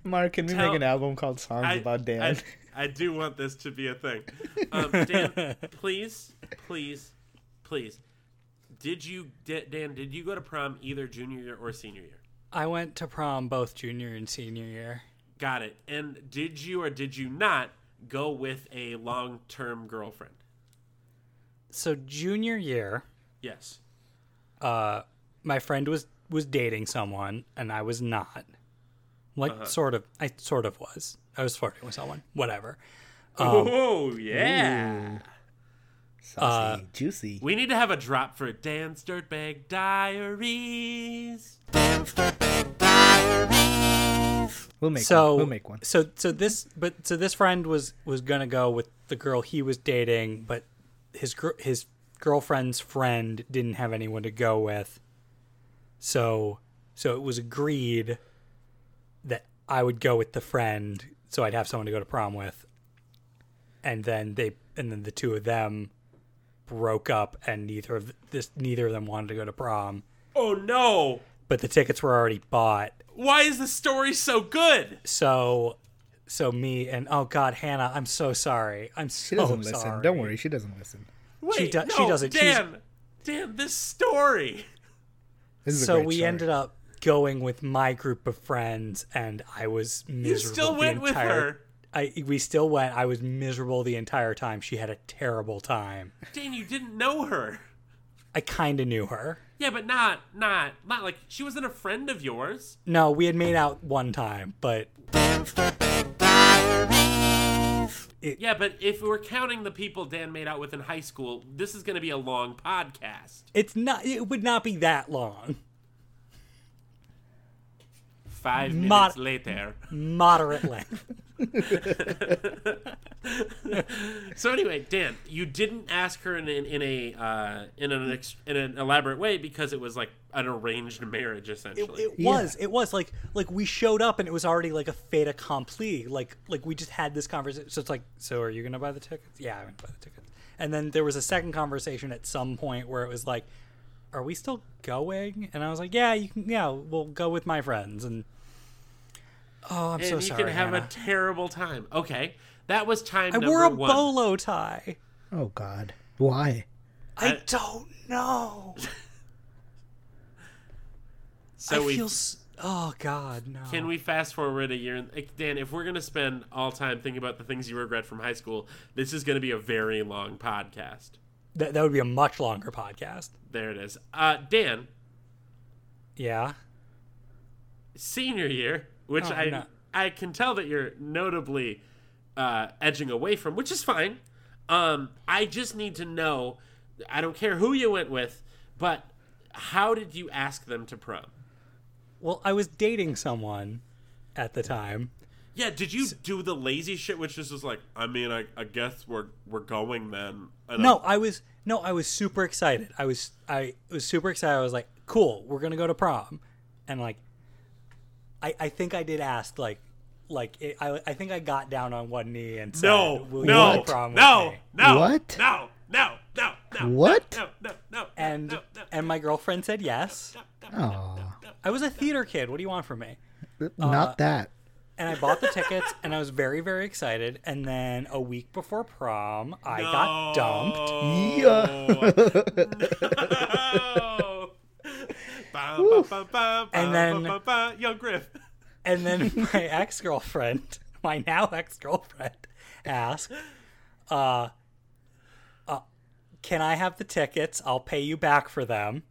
Mark, can we Tell- make an album called Songs I, About Dan? I, I do want this to be a thing. Um, Dan, please, please, please. Did you, Dan? Did you go to prom either junior year or senior year? I went to prom both junior and senior year. Got it. And did you or did you not go with a long-term girlfriend? So junior year, Yes. uh, my friend was was dating someone, and I was not. Like Uh-huh. sort of, I sort of was. I was flirting with someone. Whatever. oh yeah. Saucy, juicy. We need to have a drop for Dan's Dirtbag Diaries. We'll make so one. We'll make one. So so this but so this friend was was gonna go with the girl he was dating, but his gr- his girlfriend's friend didn't have anyone to go with. So so it was agreed that I would go with the friend, so I'd have someone to go to prom with. And then they and then the two of them broke up, and neither of this neither of them wanted to go to prom. Oh no! But the tickets were already bought, Why is the story so good? so so me and oh god hannah i'm so sorry i'm so She doesn't listen. Don't worry, she doesn't listen. Wait, She do- no, she doesn't. She's- Dan, Dan, this story. This is a so great we story. ended up going with my group of friends and i was miserable You still the went with entire- her. I, we still went i was miserable the entire time she had a terrible time Dan, you didn't know her. i kind of knew her Yeah, but not, not, not like she wasn't a friend of yours. no we had made out one time but Yeah, but if we're counting the people Dan made out with in high school, this is going to be a long podcast. it's not it would not be that long Five Mod- minutes later. moderate length So anyway, Dan, you didn't ask her in an, in a uh, in an ex- in an elaborate way because it was like an arranged marriage, it, essentially. it was. It was. Like like we showed up and it was already like a fait accompli. Like like we just had this conversation so it's like so are you gonna buy the tickets? Yeah i'm gonna buy the tickets. And then there was a second conversation at some point where it was like are we still going and i was like yeah you can yeah we'll go with my friends and oh i'm and so you sorry can have Hannah. a terrible time. Okay, that was time i number wore a one. bolo tie Oh God, why? i, I- don't know So i we feel s- oh god no Can we fast forward a year? Dan, if we're going to spend all time thinking about the things you regret from high school, this is going to be a very long podcast. That, that would be a much longer podcast There it is. Uh, Dan, yeah senior year, which Oh, I no. I can tell that you're notably uh, edging away from, which is fine. Um, I just need to know. I don't care who you went with, but how did you ask them to prom? Well, I was dating someone at the time. Yeah, did you do the lazy shit, which is just like, I mean, I, I guess we're we're going then. And No, I was no, I was super excited. I was I was super excited. I was like, "Cool, we're gonna go to prom," and like, I I think I did ask like like it, I I think I got down on one knee and said, No, Will you go no, to prom with no, me?" no, What? no, no, no, no. What? No, no, no, no. And no, no, and my girlfriend said yes. Oh, I was a theater kid. What do you want from me? Uh, not that. And I bought the tickets, and I was very very excited. And then a week before prom, I got dumped. No. Ba, ba, ba, ba, And then- ba. Griff. And then my ex girlfriend, my now ex girlfriend, asked, uh, uh, "Can I have the tickets? I'll pay you back for them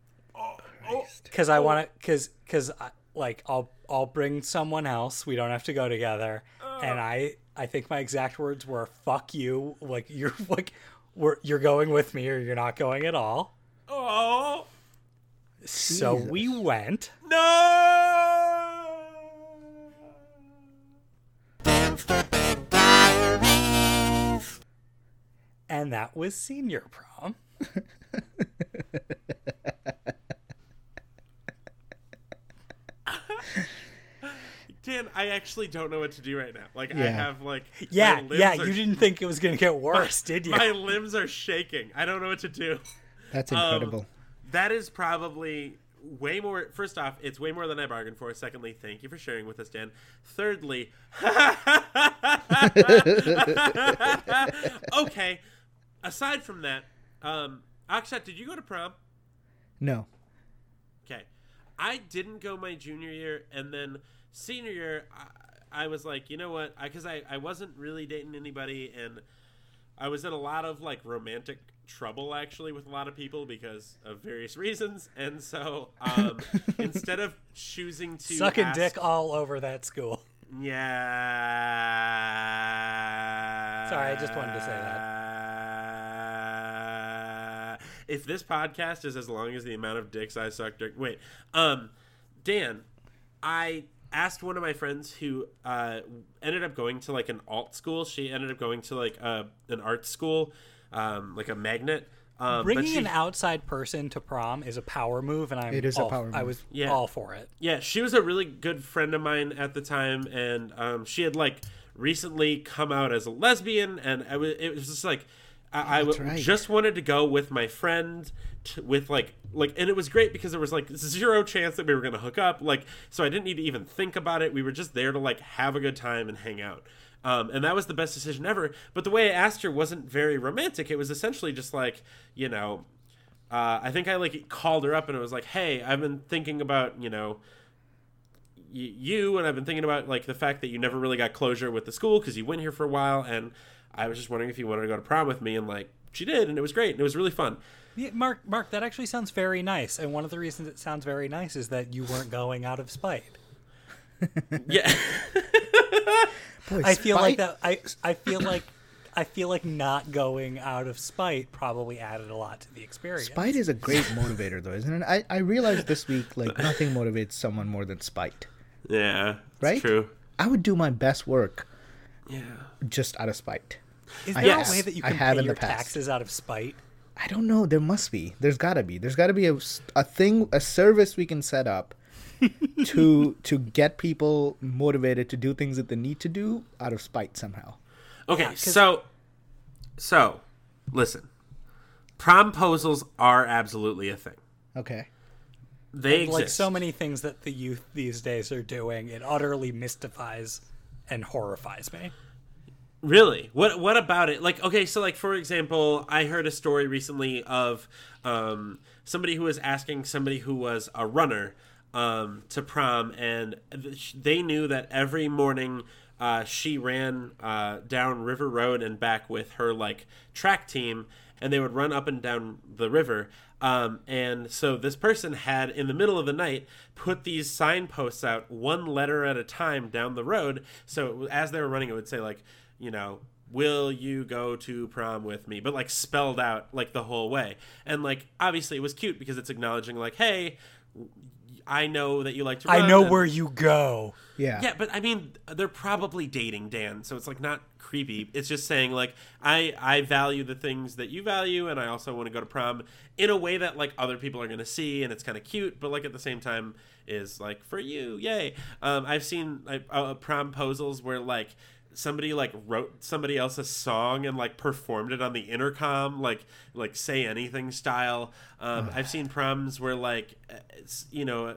because I want to. Because because like I'll I'll bring someone else. We don't have to go together." And I I think my exact words were "fuck you." Like you're like we're you're going with me or you're not going at all. Oh So we went. no! And that was senior prom. Dan, I actually don't know what to do right now. Like I have like Yeah, yeah. You didn't think it was gonna get worse, did you? My limbs are shaking. I don't know what to do. That's Um, incredible. That is probably way more. First off, it's way more than I bargained for. Secondly, thank you for sharing with us, Dan. Thirdly, okay. Aside from that, um, Akshat, did you go to prom? no. Okay, I didn't go my junior year, and then senior year, I, I was like, you know what? Because I, I, wasn't really dating anybody, and I was in a lot of like romantic trouble actually with a lot of people because of various reasons. And so um, instead of choosing to Sucking ask- dick all over that school. yeah. Sorry, I just wanted to say that. If this podcast is as long as the amount of dicks I sucked during, wait, um, Dan, I asked one of my friends who uh, ended up going to like an alt school. She ended up going to like uh, an art school, um, like a magnet. Um, Bringing she, an outside person to prom is a power move, and I'm It is a all, power I was Yeah. all for it. yeah, she was a really good friend of mine at the time, and um, she had like recently come out as a lesbian, and I was, it was just like I, I right. just wanted to go with my friend to, with like like, and it was great because there was like zero chance that we were gonna hook up, like so I didn't need to even think about it. We were just there to like have a good time and hang out. Um, and that was the best decision ever. But the way I asked her wasn't very romantic. It was essentially just like, you know, uh, I think I like called her up and it was like, "Hey, I've been thinking about you know y- you, and I've been thinking about like the fact that you never really got closure with the school because you went here for a while, and I was just wondering if you wanted to go to prom with me." And like she did, and it was great, and it was really fun. Yeah, Mark, Mark, that actually sounds very nice. And one of the reasons it sounds very nice is that you weren't going out of spite. Yeah, Boy, I feel like that. I I feel like I feel like not going out of spite probably added a lot to the experience. Spite is a great motivator, though, isn't it? I, I realized this week, like, nothing motivates someone more than spite. yeah, Right? True. I would do my best work Yeah. just out of spite. Is I there have- a way that you I can have pay in the your past. taxes out of spite? I don't know. There must be. There's got to be. There's got to be a, a thing, a service we can set up to to get people motivated to do things that they need to do out of spite somehow. Okay, Yeah, 'cause- so so listen, promposals are absolutely a thing. Okay. They Like exist. so many things that the youth these days are doing, it utterly mystifies and horrifies me. Really? What what about it? Like okay, so like for example, I heard a story recently of um, somebody who was asking somebody who was a runner um, to prom, and they knew that every morning uh, she ran uh, down River Road and back with her like track team, and they would run up and down the river. Um, and so this person had, in the middle of the night, put these signposts out one letter at a time down the road. So as they were running, it would say like, you know, will you go to prom with me? But like spelled out like the whole way. And like obviously it was cute because it's acknowledging like, hey, I know that you like to. Run I know and- where you go. Yeah. yeah, but I mean, they're probably dating Dan, so it's like not creepy. It's just saying like I I value the things that you value, and I also want to go to prom in a way that like other people are gonna see, and it's kind of cute, but like at the same time is like for you, yay. Um, I've seen like uh, promposals where like somebody like wrote somebody else's song and like performed it on the intercom like like say anything style um, i've seen proms where like it's you know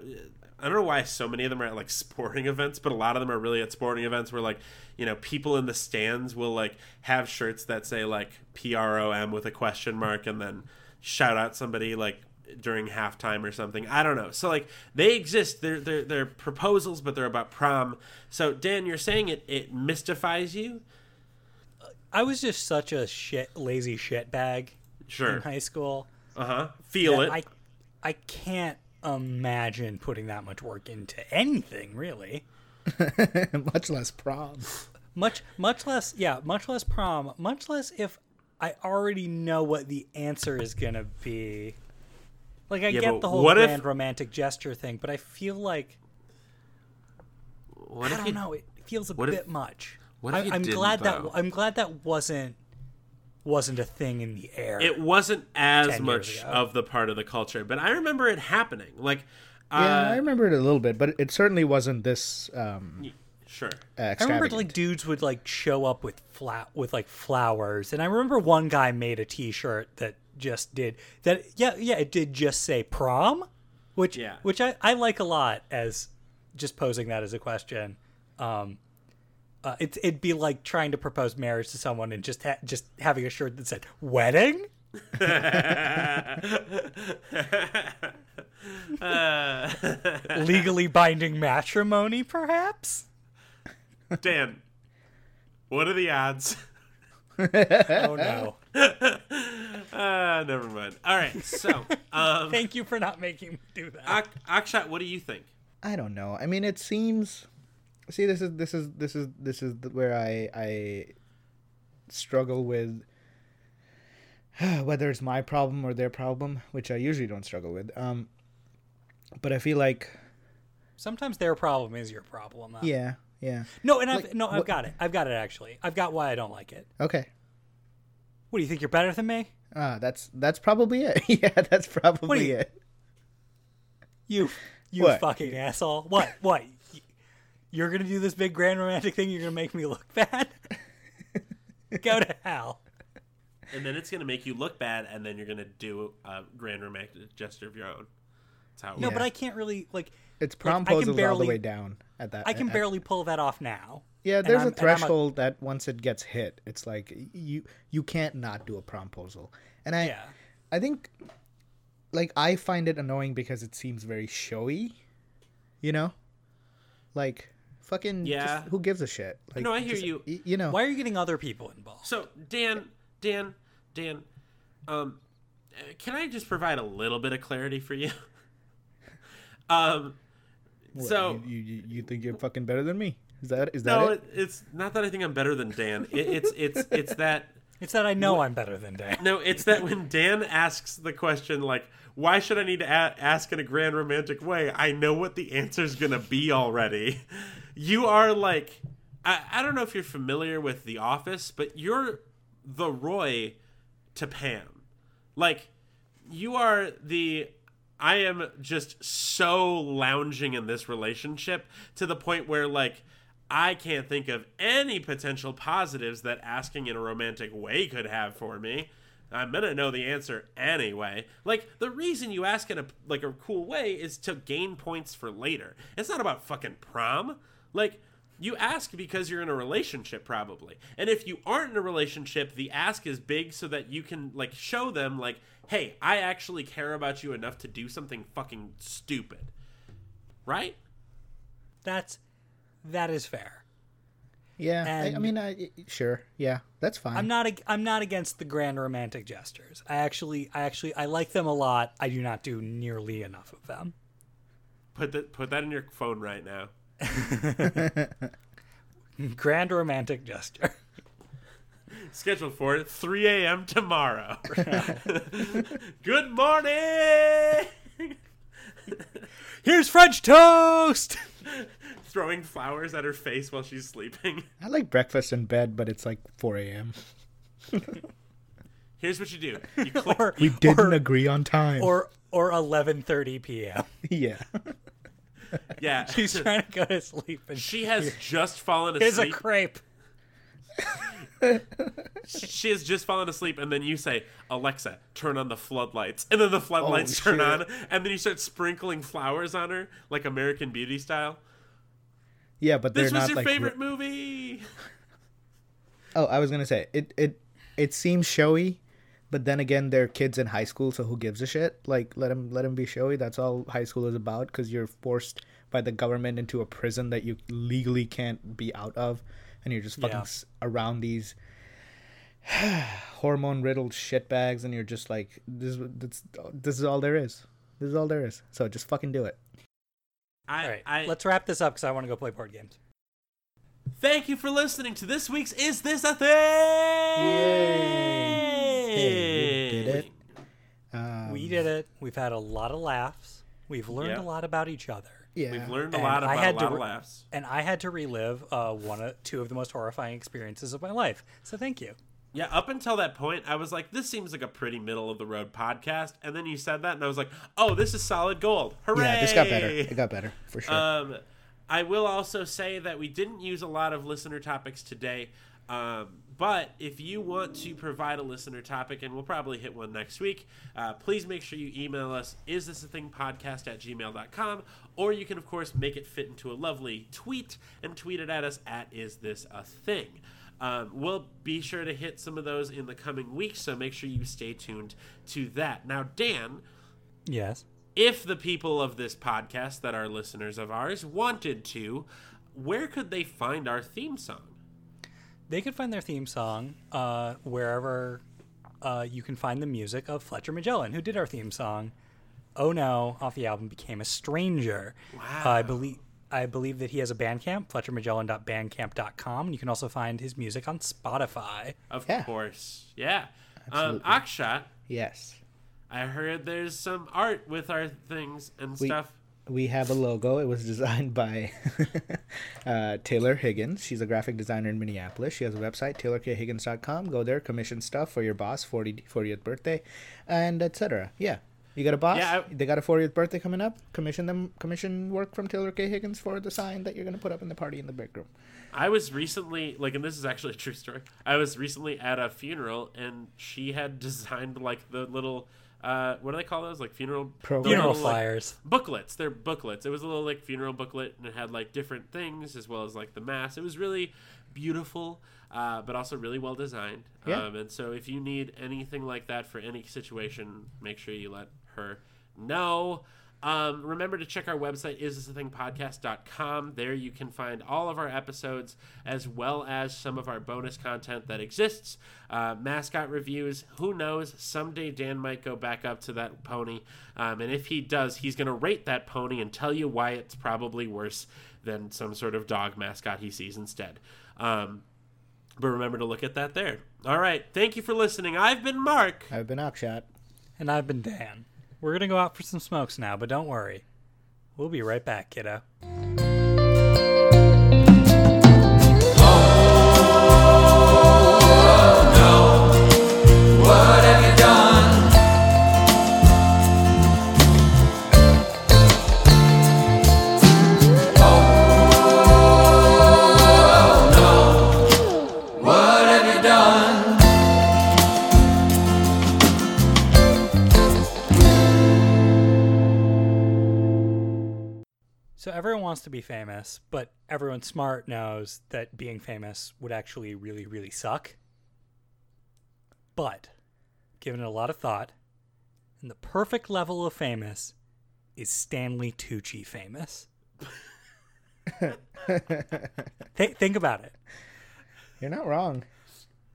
i don't know why so many of them are at like sporting events but a lot of them are really at sporting events where like you know people in the stands will like have shirts that say like p-r-o-m with a question mark and then shout out somebody like during halftime or something. I don't know. So like they exist. They're they're they're proposals, but they're about prom. So Dan, you're saying it it mystifies you? I was just such a shit, lazy shit bag Sure. in high school. Uh huh. Feel it. I, I can't imagine putting that much work into anything really. Much less prom. Much, much less, yeah, much less prom. Much less if I already know what the answer is gonna be. Like I Yeah, get the whole what if- grand romantic gesture thing, but I feel like what I if don't you know. It feels a what if- bit much. what if I, you I'm didn't, glad though? that I'm glad that wasn't wasn't a thing in the air. it wasn't as much ago. of the part of the culture, but I remember it happening. Like, uh, Yeah, I remember it a little bit, but it certainly wasn't this um, sure. uh, I remember like dudes would like show up with flat with like flowers, and I remember one guy made a T-shirt that just did that. Yeah, yeah, it did just say prom, which Yeah. which I I like a lot as just posing that as a question. Um, uh, it, it'd be like trying to propose marriage to someone and just ha- just having a shirt that said wedding. legally binding matrimony, perhaps. Dan, what are the odds? Oh no! Uh, never mind. All right, so um, Thank you for not making me do that. Ak- Akshat, what do you think? I don't know. I mean, it seems. See, this is this is this is this is where I I struggle with whether it's my problem or their problem, which I usually don't struggle with. Um, but I feel like Sometimes their problem is your problem. Though. yeah, yeah. No, and I've no, I've what- got it. I've got it actually. I've got why I don't like it. Okay. What do you think? You're better than me? Ah, that's that's probably it. yeah, that's probably you- it. You, you What? fucking asshole. What? What? Y- You're gonna do this big grand romantic thing? You're gonna make me look bad? Go to hell. And then it's gonna make you look bad, and then you're gonna do a grand romantic gesture of your own. That's how it No, works. but I can't really like. It's Like, I can all the barely- way down at that. I can at- barely pull that off now. Yeah, there's I'm- a threshold that once it gets hit, it's like you you can't not do a promposal. And I Yeah. I think like I find it annoying because it seems very showy. You know? Like fucking Yeah. just, who gives a shit? Like No, I hear just- you. y- You know. Why are you getting other people involved? So Dan, Dan, Dan, um, can I just provide a little bit of clarity for you? um, What, so you, you you think you're fucking better than me? Is that is that no, it? it, it's not that I think I'm better than Dan. It, it's it's it's that It's that I know I'm better than Dan. no, it's that when Dan asks the question like, "Why should I need to a- ask in a grand romantic way?" I know what the answer's gonna be already. You are like, I, I don't know if you're familiar with The Office, but you're the Roy to Pam. Like, you are the. I am just so lounging in this relationship to the point where, like, I can't think of any potential positives that asking in a romantic way could have for me. I'm gonna know the answer anyway. Like the reason you ask in a like a cool way is to gain points for later. It's not about fucking prom. Like you ask because you're in a relationship probably. And if you aren't in a relationship, the ask is big so that you can like show them like, "Hey, I actually care about you enough to do something fucking stupid." Right? That's that is fair. Yeah. I, I mean, I, sure. Yeah, that's fine. I'm not ag- I'm not against the grand romantic gestures. I actually I actually I like them a lot. I do not do nearly enough of them. Put that put that in your phone right now. Grand romantic gesture. Scheduled for 3 a.m. tomorrow. Good morning. Here's French toast. Throwing flowers at her face while she's sleeping. I like breakfast in bed, but it's like 4 a.m. Here's what you do. You click. or We didn't or, agree on time. or or 11:30 p.m. yeah. Yeah. She's trying to go to sleep and She has just fallen here's a asleep. crepe. she has just fallen asleep, and then you say, "Alexa, turn on the floodlights," and then the oh, floodlights Oh, turn on, and then you start sprinkling flowers on her like American Beauty style. Yeah, but they're This was not your like favorite movie. Oh, I was gonna say it. It it seems showy, but then again, they're kids in high school, so who gives a shit? Like, let them let them be showy. That's all high school is about. Because you're forced by the government into a prison that you legally can't be out of, and you're just fucking Yeah. s- around these hormone riddled shitbags, and you're just like, this this this is all there is. This is all there is. So just fucking do it. I, All right, I let's wrap this up because I want to go play board games. thank you for listening to this week's Is This a Thing? Hey, we did it. Um, we did it. We've had a lot of laughs. We've learned Yeah. a lot about each other. Yeah. We've learned a And lot I had a to lot of re- laughs. And I had to relive uh, one of two of the most horrifying experiences of my life. So thank you. Yeah, up until that point, I was like, this seems like a pretty middle of the road podcast. And then you said that, and I was like, oh, this is solid gold. Hooray! Yeah, this got better. It got better for sure. Um, I will also say that we didn't use a lot of listener topics today. Um, but if you want to provide a listener topic, and we'll probably hit one next week, uh, please make sure you email us, is this a thing podcast at gmail.com, or you can, of course, make it fit into a lovely tweet and tweet it at us at is this a thing. Um, we'll be sure to hit some of those in the coming weeks, so make sure you stay tuned to that. Now, Dan, Yes. if the people of this podcast that are listeners of ours wanted to where could they find our theme song? They could find their theme song uh, wherever uh, you can find the music of Fletcher Magellan, who did our theme song. Oh no! Off the album became a stranger. Wow. Uh, I believe I believe that he has a Bandcamp, FletcherMagellan.bandcamp.com. And you can also find his music on Spotify. Of Yeah. course, yeah. Um, Absolutely. Akshat, Yes. I heard there's some art with our things and We- stuff. We have a logo. It was designed by uh, Taylor Higgins. She's a graphic designer in Minneapolis. She has a website, taylorkhiggins.com. Go there, commission stuff for your boss, 40, 40th birthday, and etc. Yeah. You got a boss? Yeah, I- they got a 40th birthday coming up. Commission them. Commission work from Taylor K. Higgins for the sign that you're gonna put up in the party in the break room. I was recently like, and this is actually a true story. I was recently at a funeral, and she had designed like the little, uh, what do they call those? Like funeral. Funeral little, like, flyers. booklets. They're booklets. It was a little like funeral booklet, and it had like different things as well as like the mass. It was really beautiful, uh, but also really well designed. Yeah. Um, and so if you need anything like that for any situation, make sure you let her know. Um, remember to check our website, isthisthingpodcast.com. There you can find all of our episodes as well as some of our bonus content that exists. Uh, mascot reviews. Who knows? Someday Dan might go back up to that pony. Um, and if he does, he's going to rate that pony and tell you why it's probably worse than some sort of dog mascot he sees instead. Um, but remember to look at that there. All right. Thank you for listening. I've been Mark. I've been Akshat. And I've been Dan. We're going to go out for some smokes now, but don't worry. We'll be right back, kiddo. Wants to be famous, but everyone smart knows that being famous would actually really, really suck. But, given it a lot of thought, and the perfect level of famous is Stanley Tucci famous. Th- think about it. You're not wrong.